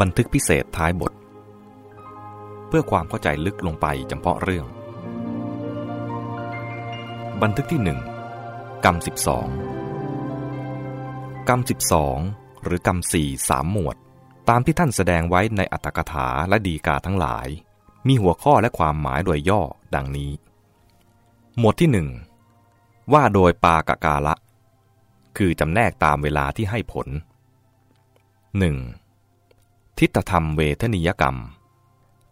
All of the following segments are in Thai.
บันทึกพิเศษท้ายบท เพื่อความเข้าใจลึกลงไปจำเพาะเรื่อง บันทึกที่หนึ่งกรรมสิบสองกรรมสิบสองหรือกรรมสี่สามหมวด ตามที่ท่านแสดงไว้ในอัตถกถาและดีกาทั้งหลาย มีหัวข้อและความหมายโดยย่อดังนี้ หมวดที่หนึ่งว่าโดยปากกาละ คือจำแนกตามเวลาที่ให้ผล 1. ทิฏฐธรรมเวทนิยกรรม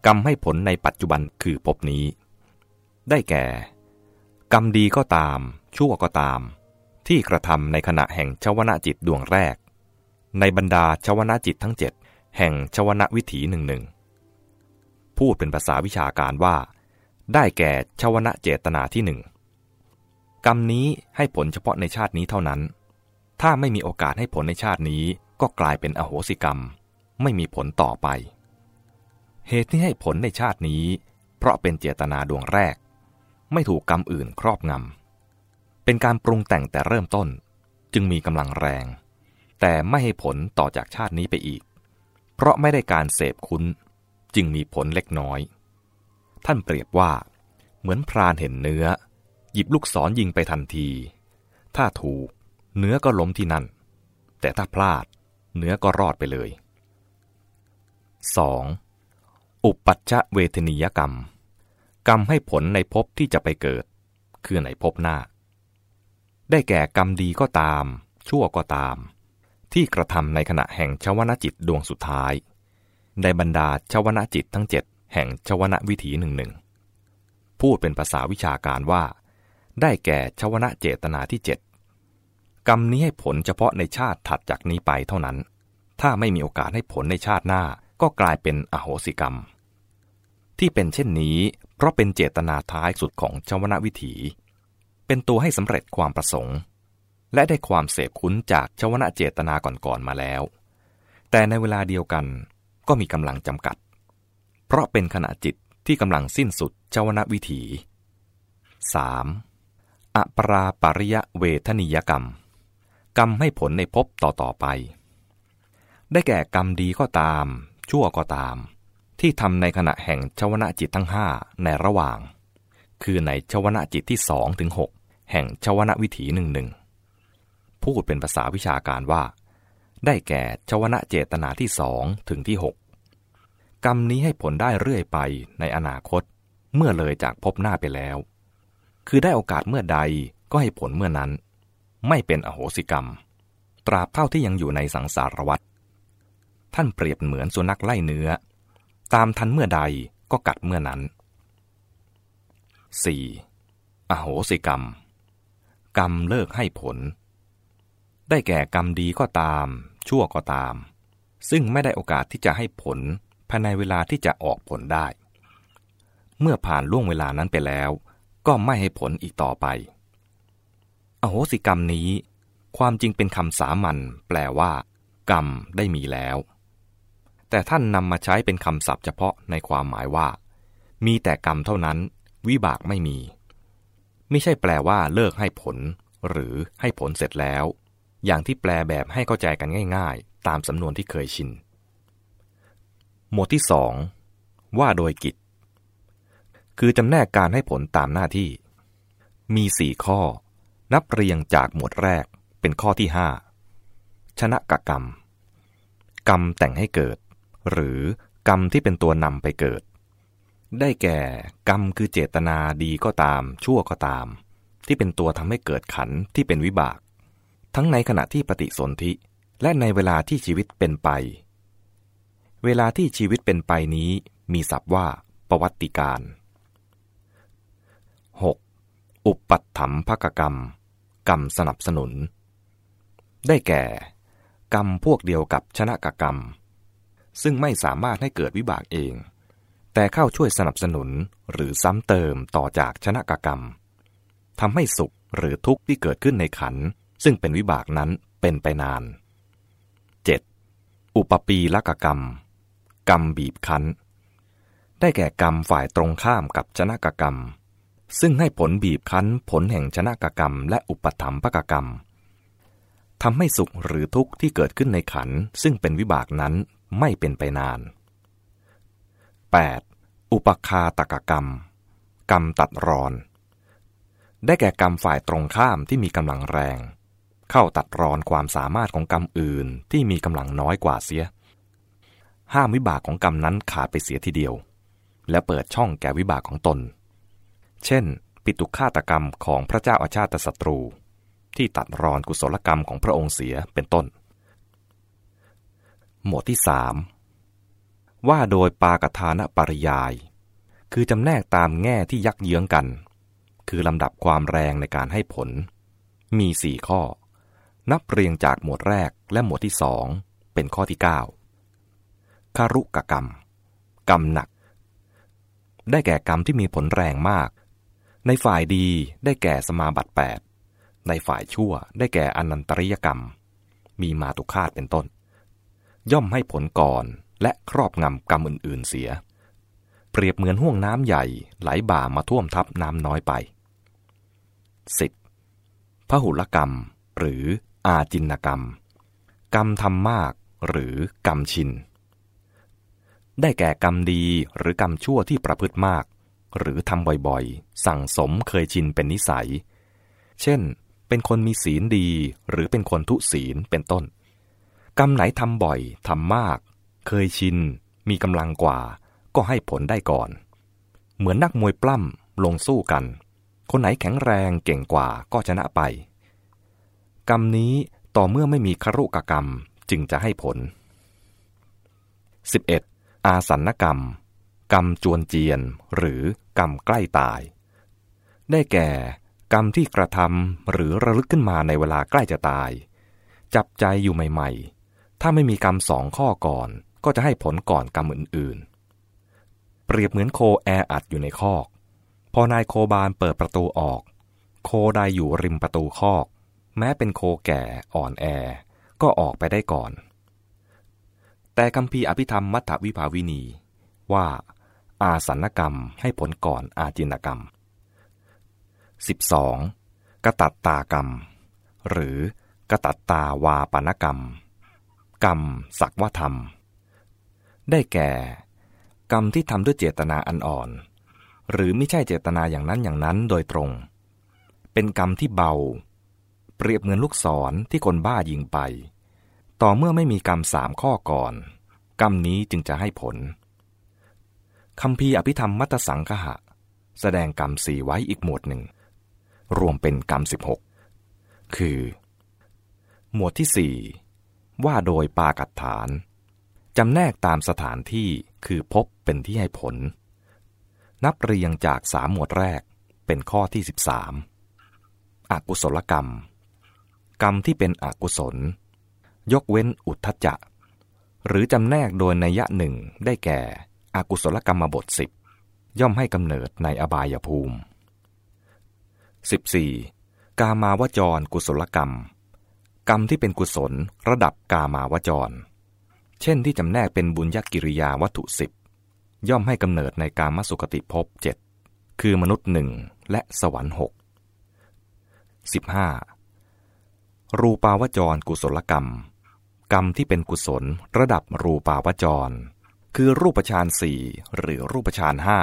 กรรมให้ผลในปัจจุบันคือภพนี้ ได้แก่ กรรมดีก็ตาม ชั่วก็ตาม ที่กระทำในขณะแห่งชวนาจิตดวงแรก ในบรรดาชวนาจิตทั้งเจ็ดแห่งชวนาวิถีหนึ่งหนึ่งพูดเป็นภาษาวิชาการว่า ได้แก่ชวนาเจตนาที่หนึ่งกรรมนี้ให้ผลเฉพาะในชาตินี้เท่านั้น ถ้าไม่มีโอกาสให้ผลในชาตินี้ก็กลายเป็นอโหสิกรรม ไม่มีผลต่อไป เหตุที่ให้ผลในชาตินี้ เพราะเป็นเจตนาดวงแรก ไม่ถูกกรรมอื่นครอบงำ เป็นการปรุงแต่งแต่เริ่มต้น จึงมีกำลังแรง แต่ไม่ให้ผลต่อจากชาตินี้ไปอีก เพราะไม่ได้การเสพคุ้น จึงมีผลเล็กน้อย ท่านเปรียบว่า เหมือนพรานเห็นเนื้อ หยิบลูกศรยิงไปทันที ถ้าถูก เนื้อก็ล้มที่นั่น แต่ถ้าพลาด เนื้อก็รอดไปเลย 2. อุปัชชะเวทนิยกรรม กรรมให้ผลในภพที่จะไปเกิด คือในภพหน้า ได้แก่กรรมดีก็ตาม ชั่วก็ตาม ที่กระทำในขณะแห่งชวนาจิตดวงสุดท้าย ในบรรดาชวนาจิตทั้งเจ็ดแห่งชวนาวิถีหนึ่งหนึ่งพูดเป็นภาษาวิชาการว่า ได้แก่ชวนาเจตนาที่เจ็ดกรรมนี้ให้ผลเฉพาะในชาติถัดจากนี้ไปเท่านั้น ถ้าไม่มีโอกาสให้ผลในชาติหน้า ก็กลายเป็นอโหสิกรรม ที่เป็นเช่นนี้เพราะเป็นเจตนาท้ายสุดของชวนาวิถี เป็นตัวให้สำเร็จความประสงค์ และได้ความเสพคุ้นจากชวนาเจตนาก่อนๆมาแล้ว แต่ในเวลาเดียวกันก็มีกำลังจำกัด เพราะเป็นขณะจิตที่กำลังสิ้นสุดชวนาวิถี 3. อปราปริยเวทนิยกรรม กรรมให้ผลในภพต่อๆไป ได้แก่กรรมดีก็ตาม ชั่วก็ตาม ที่ทำในขณะแห่งชวนาจิตทั้งห้าในระหว่าง คือในชวนาจิตที่สองถึงหกแห่งชวนาวิถีหนึ่งหนึ่งพูดเป็นภาษาวิชาการว่า ได้แก่ชวนาเจตนาที่สองถึงที่หกกรรมนี้ให้ผลได้เรื่อยไปในอนาคตเมื่อเลยจากพบหน้าไปแล้ว คือได้โอกาสเมื่อใดก็ให้ผลเมื่อนั้น ไม่เป็นอโหสิกรรม ตราบเท่าที่ยังอยู่ในสังสารวัฏ ท่านเปรียบเหมือนสุนัขไล่เนื้อ ตามทันเมื่อใดก็กัดเมื่อนั้น 4. อโหสิกรรม กรรมเลิกให้ผล ได้แก่กรรมดีก็ตาม ชั่วก็ตาม ซึ่งไม่ได้โอกาสที่จะให้ผลภายในเวลาที่จะออกผลได้ เมื่อผ่านล่วงเวลานั้นไปแล้ว ก็ไม่ให้ผลอีกต่อไป อโหสิกรรมนี้ ความจริงเป็นคำสามัญแปลว่า กรรมได้มีแล้ว แต่ท่านนำมาใช้เป็นคำศัพท์เฉพาะในความหมายว่า มีแต่กรรมเท่านั้น วิบากไม่มี ไม่ใช่แปลว่าเลิกให้ผล หรือให้ผลเสร็จแล้ว อย่างที่แปลแบบให้เข้าใจกันง่าย ๆ ตามสำนวนที่เคยชิน หมวดที่สองว่าโดยกิจ คือจำแนกการให้ผลตามหน้าที่ มีสี่ข้อ นับเรียงจากหมวดแรกเป็นข้อที่ห้าชนะกกรรม กรรมแต่งให้เกิด หรือกรรมที่เป็นตัวนำไปเกิด ได้แก่กรรมคือเจตนาดีก็ตาม ชั่วก็ตาม ที่เป็นตัวทำให้เกิดขันที่เป็นวิบาก ทั้งในขณะที่ปฏิสนธิและในเวลาที่ชีวิตเป็นไป เวลาที่ชีวิตเป็นไปนี้มีศัพท์ว่าประวัติการ 6. อุปัตถัมภกกรรม กรรมสนับสนุน ได้แก่ กรรมพวกเดียวกับชนะกกรรม ซึ่งไม่สามารถให้เกิดวิบากเอง แต่เข้าช่วยสนับสนุนหรือซ้ำเติมต่อจากชนะกกรรมทำให้สุขหรือทุกข์ที่เกิดขึ้นในขัน ซึ่งเป็นวิบากนั้นเป็นไปนาน 7. อุปปีละกกรรม กรรมบีบคั้น ได้แก่กรรมฝ่ายตรงข้ามกับชนะกกรรม ซึ่งให้ผลบีบคั้นผลแห่งชนะกกรรม และอุปถัมภกกรรมทำให้สุขหรือทุกข์ที่เกิดขึ้นในขัน ซึ่งเป็นวิบากนั้น ไม่เป็นไปนาน 8. อุปคาตกกรรม กรรมตัดรอน ได้แก่กรรมฝ่ายตรงข้ามที่มีกำลังแรง เข้าตัดรอนความสามารถของกรรมอื่นที่มีกำลังน้อยกว่าเสีย ห้ามวิบากของกรรมนั้นขาดไปเสียทีเดียว และเปิดช่องแก่วิบากของตน เช่น ปิตุฆาตกรรมของพระเจ้าอาชาติศัตรู ที่ตัดรอนกุศลกรรมของพระองค์เสียเป็นต้น หมวดที่สามว่าโดยปากทานปริยาย คือจำแนกตามแง่ที่ยักเยื้องกัน คือลำดับความแรงในการให้ผล มีสี่ข้อ นับเรียงจากหมวดแรกและหมวดที่สองเป็นข้อที่ 9คารุกกรรม กรรมหนัก ได้แก่กรรมที่มีผลแรงมาก ในฝ่ายดีได้แก่สมาบัติ 8 ในฝ่ายชั่วได้แก่อนันตริยกรรม มีมาตุคาตเป็นต้น ย่อมให้ผลก่อนและครอบงำกรรมอื่นๆเสีย เปรียบเหมือนห่วงน้ำใหญ่ไหลบ่ามาท่วมทับน้ำน้อยไป 10. พหุลกรรม หรืออาจินกรรม กรรมทำมากหรือกรรมชิน ได้แก่กรรมดีหรือกรรมชั่วที่ประพฤติมาก หรือทำบ่อยๆ สั่งสมเคยชินเป็นนิสัย เช่น เป็นคนมีศีลดีหรือเป็นคนทุศีลเป็นต้น กรรมไหนทำบ่อยทำมาก เคยชิน มีกำลังกว่า ก็ให้ผลได้ก่อน เหมือนนักมวยปล้ำลงสู้กัน คนไหนแข็งแรงเก่งกว่าก็ชนะไป กรรมนี้ต่อเมื่อไม่มีครุกกรรมจึงจะให้ผล 11. อาสันกรรม กรรมจวนเจียน หรือกรรมใกล้ตาย ได้แก่ กรรมที่กระทำหรือระลึกขึ้นมาในเวลาใกล้จะตาย จับใจอยู่ใหม่ๆ ถ้าไม่มีกรรมสองข้อก่อน ก็จะให้ผลก่อนกรรมอื่นๆ เปรียบเหมือนโคแออัดอยู่ในคอก พอนายโคบานเปิดประตูออก โคได้อยู่ริมประตูคอก แม้เป็นโคแก่อ่อนแอ ก็ออกไปได้ก่อน แต่คำพีอภิธรรมมัทธวิภาวินี ว่าอาสันกรรมให้ผลก่อนอาจินกรรม 12. กตัตตากรรม หรือกตัตตาวาปนกรรม กรรมสักวธรรมได้แก่ กรรมที่ทำด้วยเจตนาอันอ่อน หรือไม่ใช่เจตนาอย่างนั้นอย่างนั้นโดยตรง เป็นกรรมที่เบา เปรียบเหมือนลูกศรที่คนบ้ายิงไป ต่อเมื่อไม่มีกรรมสามข้อก่อน กรรมนี้จึงจะให้ผลคำพีอภิธรรมมัตสังคหะ แสดงกรรมสี่ไว้อีกหมวดหนึ่ง รวมเป็นกรรมสิบหกคือ หมวดที่สี่ ว่าโดยปากัดฐาน จำแนกตามสถานที่คือพบเป็นที่ให้ผล นับเรียงจากสามหมวดแรกเป็นข้อที่ 13 อกุศลกรรม กรรมที่เป็นอกุศล ยกเว้นอุทธจักหรือจำแนกโดยนัยหนึ่งได้แก่อกุศลกรรมบทสิบย่อมให้กำเนิดในอบายภูมิ 14. กามาวจรกุศลกรรม กรรมที่เป็นกุศลระดับกามาวจร เช่นที่จำแนกเป็นบุญญกิริยาวัตถุสิบย่อมให้กำเนิดในการมสุกติภพเจ็ดคือมนุษย์หนึ่งและสวรรค์หกสิบห้ารูปาวจรกุศลกรรม กรรมที่เป็นกุศลระดับรูปาวจร คือรูปฌานสี่หรือรูปฌานห้า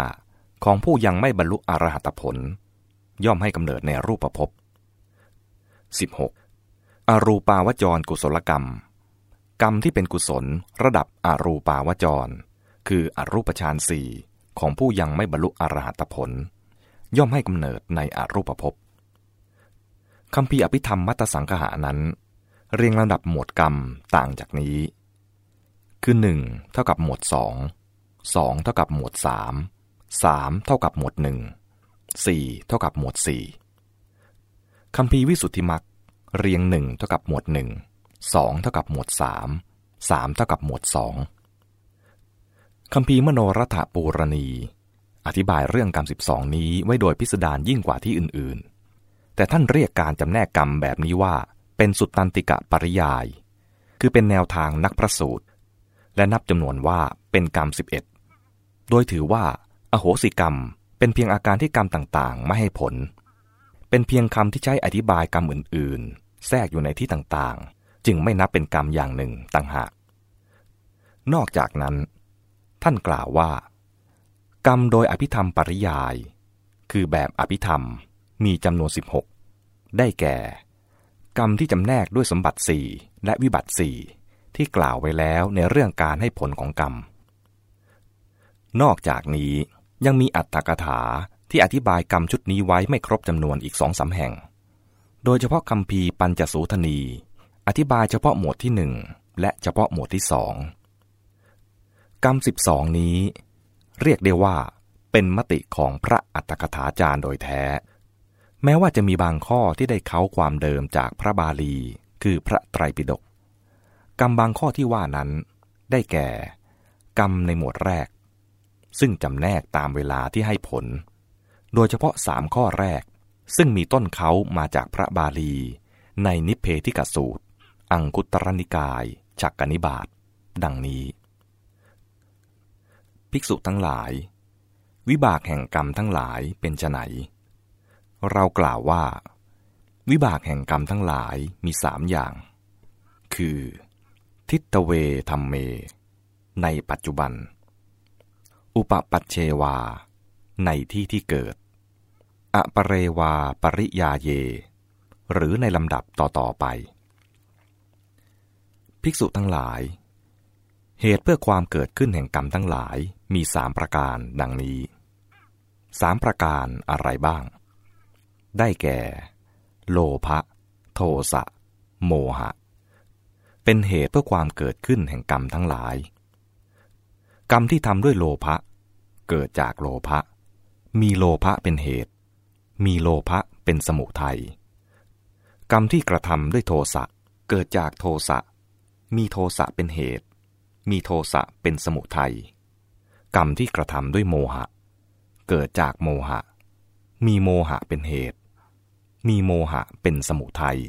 ของผู้ยังไม่บรรลุอรหัตผล ย่อมให้กำเนิดในรูปภพ 16. อรูปาวจรกุศลกรรม กรรมที่เป็นกุศลระดับอรูปาวจร คืออรูปฌานสี่ของผู้ยังไม่บรรลุอรหัตผล ย่อมให้กำเนิดในอรูปภพคำพีอภิธรรมมัตสังคหานั้น เรียงลำดับหมวดกรรมต่างจากนี้ คือหนึ่งเท่ากับหมวดสองสองเท่ากับหมวดสามสามเท่ากับหมวดหนึ่งสี่เท่ากับหมวดสี่คำพีวิสุทธิมัก เรียงหนึ่งเท่ากับหมวดหนึ่งสองเท่ากับหมวดสามสามเท่ากับหมวดสองคำพีมโนรัฐปูรณี อธิบายเรื่องกรรมสิบสองนี้ไว้โดยพิสดารยิ่งกว่าที่อื่นๆ แต่ท่านเรียกการจำแนกกรรมแบบนี้ว่า เป็นสุตตันติกะปริยาย คือเป็นแนวทางนักพระสูตร และนับจำนวนว่าเป็นกรรมสิบเอ็ดโดยถือว่า อโหสิกรรม เป็นเพียงอาการที่กรรมต่างๆ ไม่ให้ผล เป็นเพียงคำที่ใช้อธิบายกรรมอื่นๆ แทรกอยู่ในที่ต่างๆ จึงไม่นับเป็นกรรมอย่างหนึ่งต่างหาก นอกจากนั้น ท่านกล่าวว่า กรรมโดยอภิธรรมปริยาย คือแบบอภิธรรมมีจำนวน 16 ได้แก่ กรรมที่จำแนกด้วยสมบัติสี่และวิบัติสี่ที่กล่าวไว้แล้วในเรื่องการให้ผลของกรรม นอกจากนี้ยังมีอัตถกถาที่อธิบายกรรมชุดนี้ไว้ไม่ครบจำนวนอีกสองสาแห่ง โดยเฉพาะคำพีปัญจสูทนี อธิบายเฉพาะหมวดที่หนึ่งและเฉพาะหมวดที่สองกรรมสิบสองนี้ เรียกได้ว่า เป็นมติของพระอัตถกถาจารย์โดยแท้ แม้ว่าจะมีบางข้อที่ได้เขาความเดิมจากพระบาลี คือพระไตรปิฎกกรรมบางข้อที่ว่านั้น ได้แก่ กรรมในหมวดแรก ซึ่งจำแนกตามเวลาที่ให้ผล โดยเฉพาะสามข้อแรก ซึ่งมีต้นเขามาจากพระบาลี ในนิเพธิกสูตร อังคุตรนิกาย ฉักกนิบาตดังนี้ ภิกษุทั้งหลาย วิบากแห่งกรรมทั้งหลายเป็นไนเรากล่าวว่า วิบากแห่งกรรมทั้งหลายมีสามอย่าง คือ ทิตเวธรรมเม ในปัจจุบัน อุปปัชเชวา ในที่ที่เกิด อปเรวาปริยาเย หรือในลำดับต่อๆไป ภิกษุทั้งหลาย เหตุเพื่อความเกิดขึ้นแห่งกรรมทั้งหลายมีสามประการดังนี้สามประการอะไรบ้าง ได้แก่ โลภะโทสะ โมหะ เป็นเหตุเพื่อความเกิดขึ้นแห่งกรรมทั้งหลาย กรรมที่ทำด้วยโลภะเกิดจากโลภะมีโลภะเป็นเหตุ มีโลภะเป็นสมุทัย กรรมที่กระทำด้วยโทสะเกิดจากโทสะ มีโทสะเป็นเหตุ มีโทสะเป็นสมุทัย กรรมที่กระทำด้วยโมหะ เกิดจากโมหะ มีโมหะเป็นเหตุ มีโมหะเป็นสมุทัย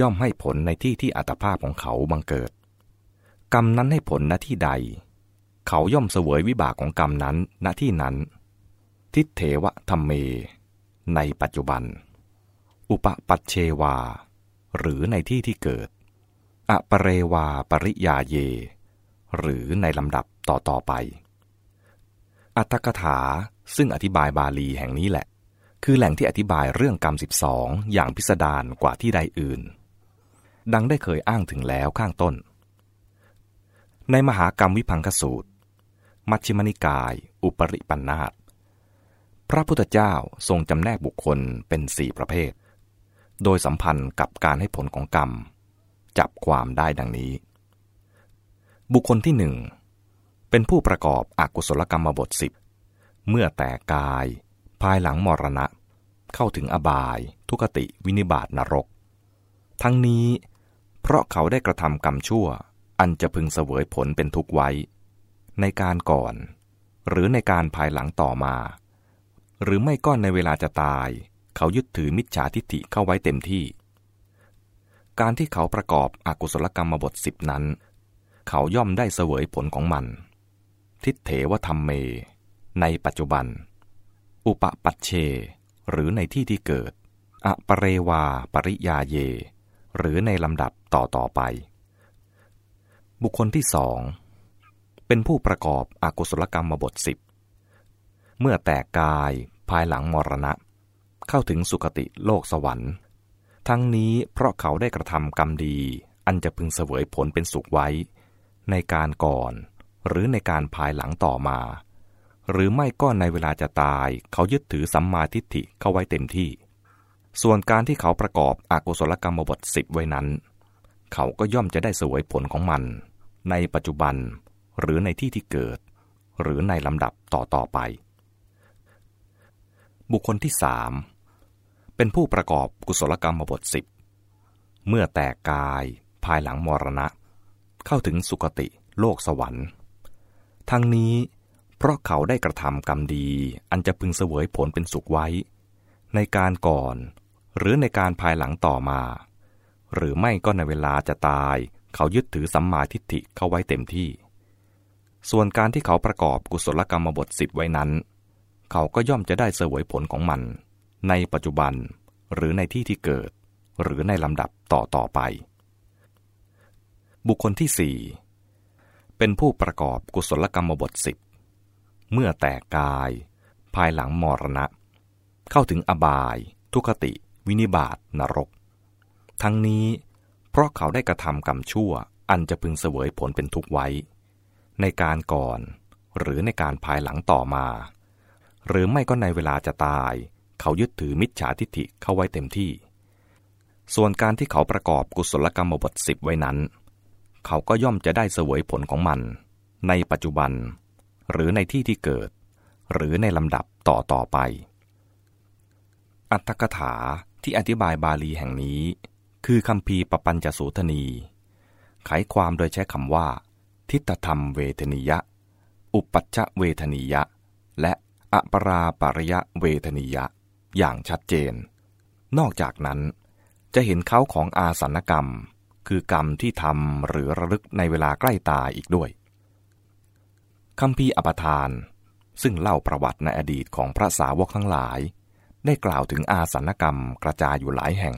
ย่อมให้ผลในที่ที่อัตภาพของเขาบังเกิด กรรมนั้นให้ผลณที่ใด เขาย่อมเสวยวิบากของกรรมนั้นณที่นั้น ทิเทวะธรรมเม ในปัจจุบัน อุปปัชเชวา หรือในที่ที่เกิด อปเรวาปริยาเย หรือในลำดับต่อต่อไป อัตถกถาซึ่งอธิบายบาลีแห่งนี้แหละ คือแหล่งที่อธิบายเรื่องกรรมสิบสองอย่างพิสดารกว่าที่ใดอื่น ดังได้เคยอ้างถึงแล้วข้างต้น ในมหากรรมวิพังคสูตร มัชฌิมนิกาย อุปริปันธาต พระพุทธเจ้าทรงจำแนกบุคคลเป็นสี่ประเภท โดยสัมพันธ์กับการให้ผลของกรรม จับความได้ดังนี้ บุคคลที่หนึ่งเป็นผู้ประกอบอกุศลกรรมบทสิบเมื่อแต่กาย ภายหลังมรณะ เข้าถึงอบาย ทุกติวินิบาตนรก ทั้งนี้ เพราะเขาได้กระทำกรรมชั่ว อันจะพึงเสวยผลเป็นทุกไว้ ในการก่อน หรือในการภายหลังต่อมา หรือไม่ก็ในเวลาจะตาย เขายึดถือมิจฉาทิฏฐิเข้าไว้เต็มที่ การที่เขาประกอบอกุศลกรรมบทสิบนั้น เขาย่อมได้เสวยผลของมัน ทิฏเถวธรรมเม ในปัจจุบัน อุปปัชเช หรือในที่ที่เกิด อปเรวาปริยาเย หรือในลำดับต่อต่อไป บุคคลที่สองเป็นผู้ประกอบอกุศลกรรมบทสิบ เมื่อแตกกายภายหลังมรณะ เข้าถึงสุคติโลกสวรรค์ ทั้งนี้เพราะเขาได้กระทำกรรมดี อันจะพึงเสวยผลเป็นสุขไว้ ในการก่อน หรือในการภายหลังต่อมา หรือไม่ก็ในเวลาจะตาย เขายึดถือสัมมาทิฏฐิเข้าไว้เต็มที่ ส่วนการที่เขาประกอบอกุศลกรรมบทสิบไว้นั้น เขาก็ย่อมจะได้เสวยผลของมัน ในปัจจุบันหรือในที่ที่เกิด หรือในลำดับต่อต่อไป บุคคลที่สามเป็นผู้ประกอบกุศลกรรมบทสิบเมื่อแตกกายภายหลังมรณะ เข้าถึงสุคติโลกสวรรค์ ทั้งนี้เพราะเขาได้กระทำกรรมดีอันจะพึงเสวยผลเป็นสุขไว้ ในการก่อน หรือในการภายหลังต่อมา หรือไม่ก็ในเวลาจะตาย เขายึดถือสัมมาทิฏฐิเข้าไว้เต็มที่ ส่วนการที่เขาประกอบกุศลกรรมบทสิบไว้นั้น เขาก็ย่อมจะได้เสวยผลของมัน ในปัจจุบันหรือในที่ที่เกิด หรือในลำดับต่อต่อไป บุคคลที่สี่เป็นผู้ประกอบกุศลกรรมบทสิบเมื่อแตกกาย ภายหลังมรณะ เข้าถึงอบาย ทุคติ วินิบาตนรก ทั้งนี้เพราะเขาได้กระทำกรรมชั่วอันจะพึงเสวยผลเป็นทุกข์ไว้ ในการก่อนหรือในการภายหลังต่อมา หรือไม่ก็ในเวลาจะตาย เขายึดถือมิจฉาทิฏฐิเข้าไว้เต็มที่ ส่วนการที่เขาประกอบกุศลกรรมบทสิบไว้นั้น เขาก็ย่อมจะได้เสวยผลของมัน ในปัจจุบัน หรือในที่ที่เกิด หรือในลำดับต่อต่อไป อัตถกถาที่อธิบายบาลีแห่งนี้ คือคำพีปปัญจสูทนี ไขความโดยใช้คำว่า ทิฏฐธรรมเวทนิยะ อุปัชชเวทนิยะ และ อปราปริยะเวทนิยะ อย่างชัดเจน นอกจากนั้น จะเห็นเขาของอาสันกรรม คือกรรมที่ทำหรือระลึกในเวลาใกล้ตายอีกด้วยคำพีอปทาน ซึ่งเล่าประวัติในอดีตของพระสาวกทั้งหลาย ได้กล่าวถึงอาสันกรรมกระจายอยู่หลายแห่ง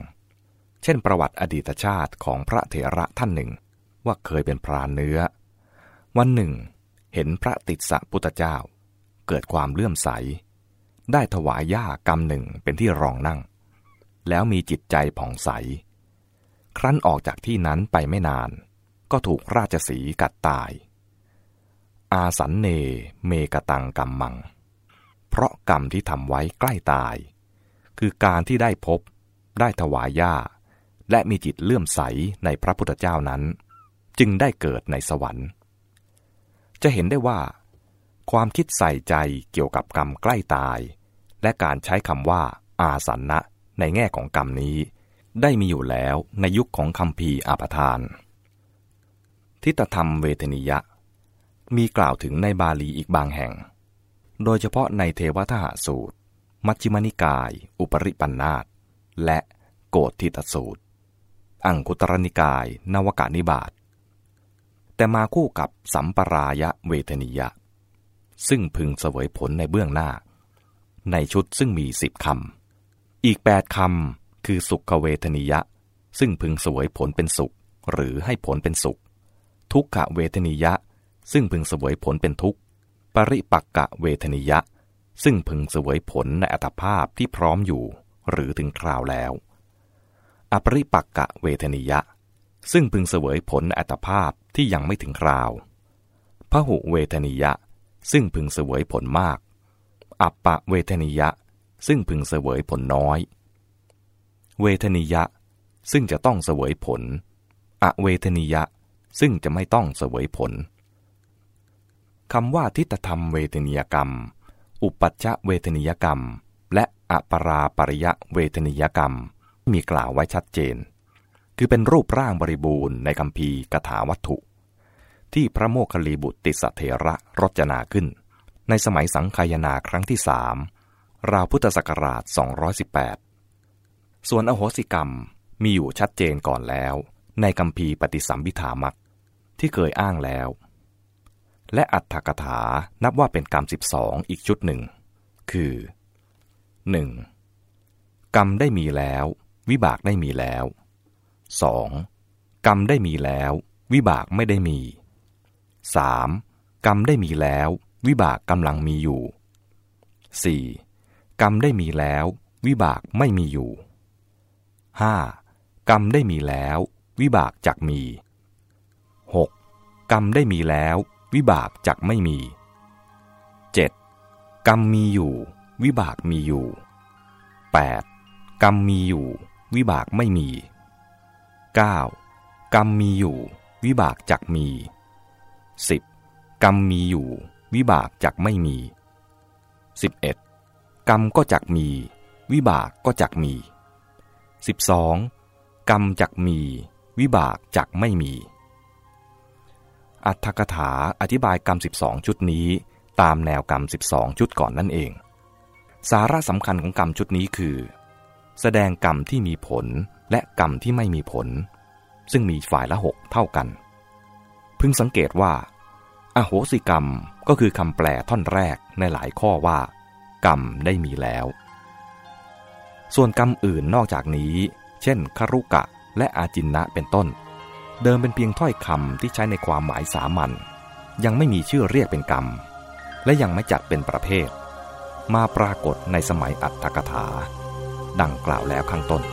เช่น ประวัติอดีตชาติของพระเถระท่านหนึ่ง ว่าเคยเป็นพรานเนื้อ วันหนึ่ง เห็นพระติดสะพุทธเจ้า เกิดความเลื่อมใส ได้ถวายย่ากรรมหนึ่งเป็นที่รองนั่ง แล้วมีจิตใจผ่องใส ครั้นออกจากที่นั้นไปไม่นาน ก็ถูกราชสีกัดตาย อาสันเนเมกตังกรรมมัง เพราะกรรมที่ทำไว้ใกล้ตาย คือการที่ได้พบ ได้ถวายย่า และมีจิตเลื่อมใสในพระพุทธเจ้านั้น จึงได้เกิดในสวรรค์ จะเห็นได้ว่า ความคิดใส่ใจเกี่ยวกับกรรมใกล้ตาย และการใช้คำว่า อาสันนะในแง่ของกรรมนี้ ได้มีอยู่แล้วในยุคของคำพีอาปทาน ทิฏฐธรรมเวทนิยะ มีกล่าวถึงในบาลีอีกบางแห่ง โดยเฉพาะในเทวทหสูตร มัชฌิมนิกาย อุปริปันธาตและโกฏทิตสูตร อังคุตรนิกาย นวกานิบาตแต่มาคู่กับสัมปรายะเวทนิยะ ซึ่งพึงเสวยผลในเบื้องหน้า ในชุดซึ่งมีสิบคำ อีกแปดคำคือสุขเวทนิยะ ซึ่งพึงเสวยผลเป็นสุข หรือให้ผลเป็นสุข ทุกขเวทนิยะ ซึ่งพึงเสวยผลเป็นทุกข์ ปริปักกะเวทนิยะ ซึ่งพึงเสวยผลในอัตภาพที่พร้อมอยู่ หรือถึงคราวแล้ว อปริปักกะเวทนิยะ ซึ่งพึงเสวยผลในอัตภาพที่ยังไม่ถึงคราวพหุเวทนิยะ ซึ่งพึงเสวยผลมาก อัปปะเวทนิยะ ซึ่งพึงเสวยผลน้อย เวทนิยะ ซึ่งจะต้องเสวยผล อเวทนิยะ ซึ่งจะไม่ต้องเสวยผลคำว่าทิฏฐธรรมเวทนิยกรรม อุปัชชะเวทนิยกรรม และอปราปริยะเวทนิยกรรม มีกล่าวไว้ชัดเจน คือเป็นรูปร่างบริบูรณ์ในคำพีกถาวัตถุ ที่พระโมคคัลลีบุตรติสเถระรจนาขึ้น ในสมัยสังคายนาครั้งที่สามราวพุทธศักราช 218 ส่วนอโหสิกรรมมีอยู่ชัดเจนก่อนแล้ว ในคำพีปฏิสัมพิธามักที่เคยอ้างแล้ว และอัตถกถานับว่าเป็นกรรม 12 อีกชุดหนึ่ง คือ 1. กรรมได้มีแล้ว วิบากได้มีแล้ว 2. กรรมได้มีแล้ว วิบากไม่ได้มี 3. กรรมได้มีแล้ว วิบากกำลังมีอยู่ 4. กรรมได้มีแล้ว วิบากไม่มีอยู่ 5. กรรมได้มีแล้ว วิบากจักมี 6. กรรมได้มีแล้ว วิบากจักไม่มี 7. กรรมมีอยู่ วิบากมีอยู่ 8. กรรมมีอยู่ วิบากไม่มี 9. กรรมมีอยู่ วิบากจักมี 10. กรรมมีอยู่ วิบากจักไม่มี 11. กรรมก็จักมี วิบากก็จักมี 12. กรรมจักมี วิบากจักไม่มี อัตถกถาอธิบายกรรม 12 ชุดนี้ ตามแนวกรรม 12 ชุดก่อนนั่นเอง สาระสำคัญของกรรมชุดนี้คือ แสดงกรรมที่มีผลและกรรมที่ไม่มีผล ซึ่งมีฝ่ายละหกเท่ากัน พึงสังเกตว่า อโหสิกรรมก็คือคำแปลท่อนแรกในหลายข้อว่า กรรมได้มีแล้ว ส่วนกรรมอื่นนอกจากนี้ เช่นคารุกะและอาจินนะเป็นต้น เดิมเป็นเพียงถ้อยคำที่ใช้ในความหมายสามัญยังไม่มีชื่อเรียกเป็นกรรม และยังไม่จัดเป็นประเภท มาปรากฏในสมัยอัตถกถา ดังกล่าวแล้วข้างต้น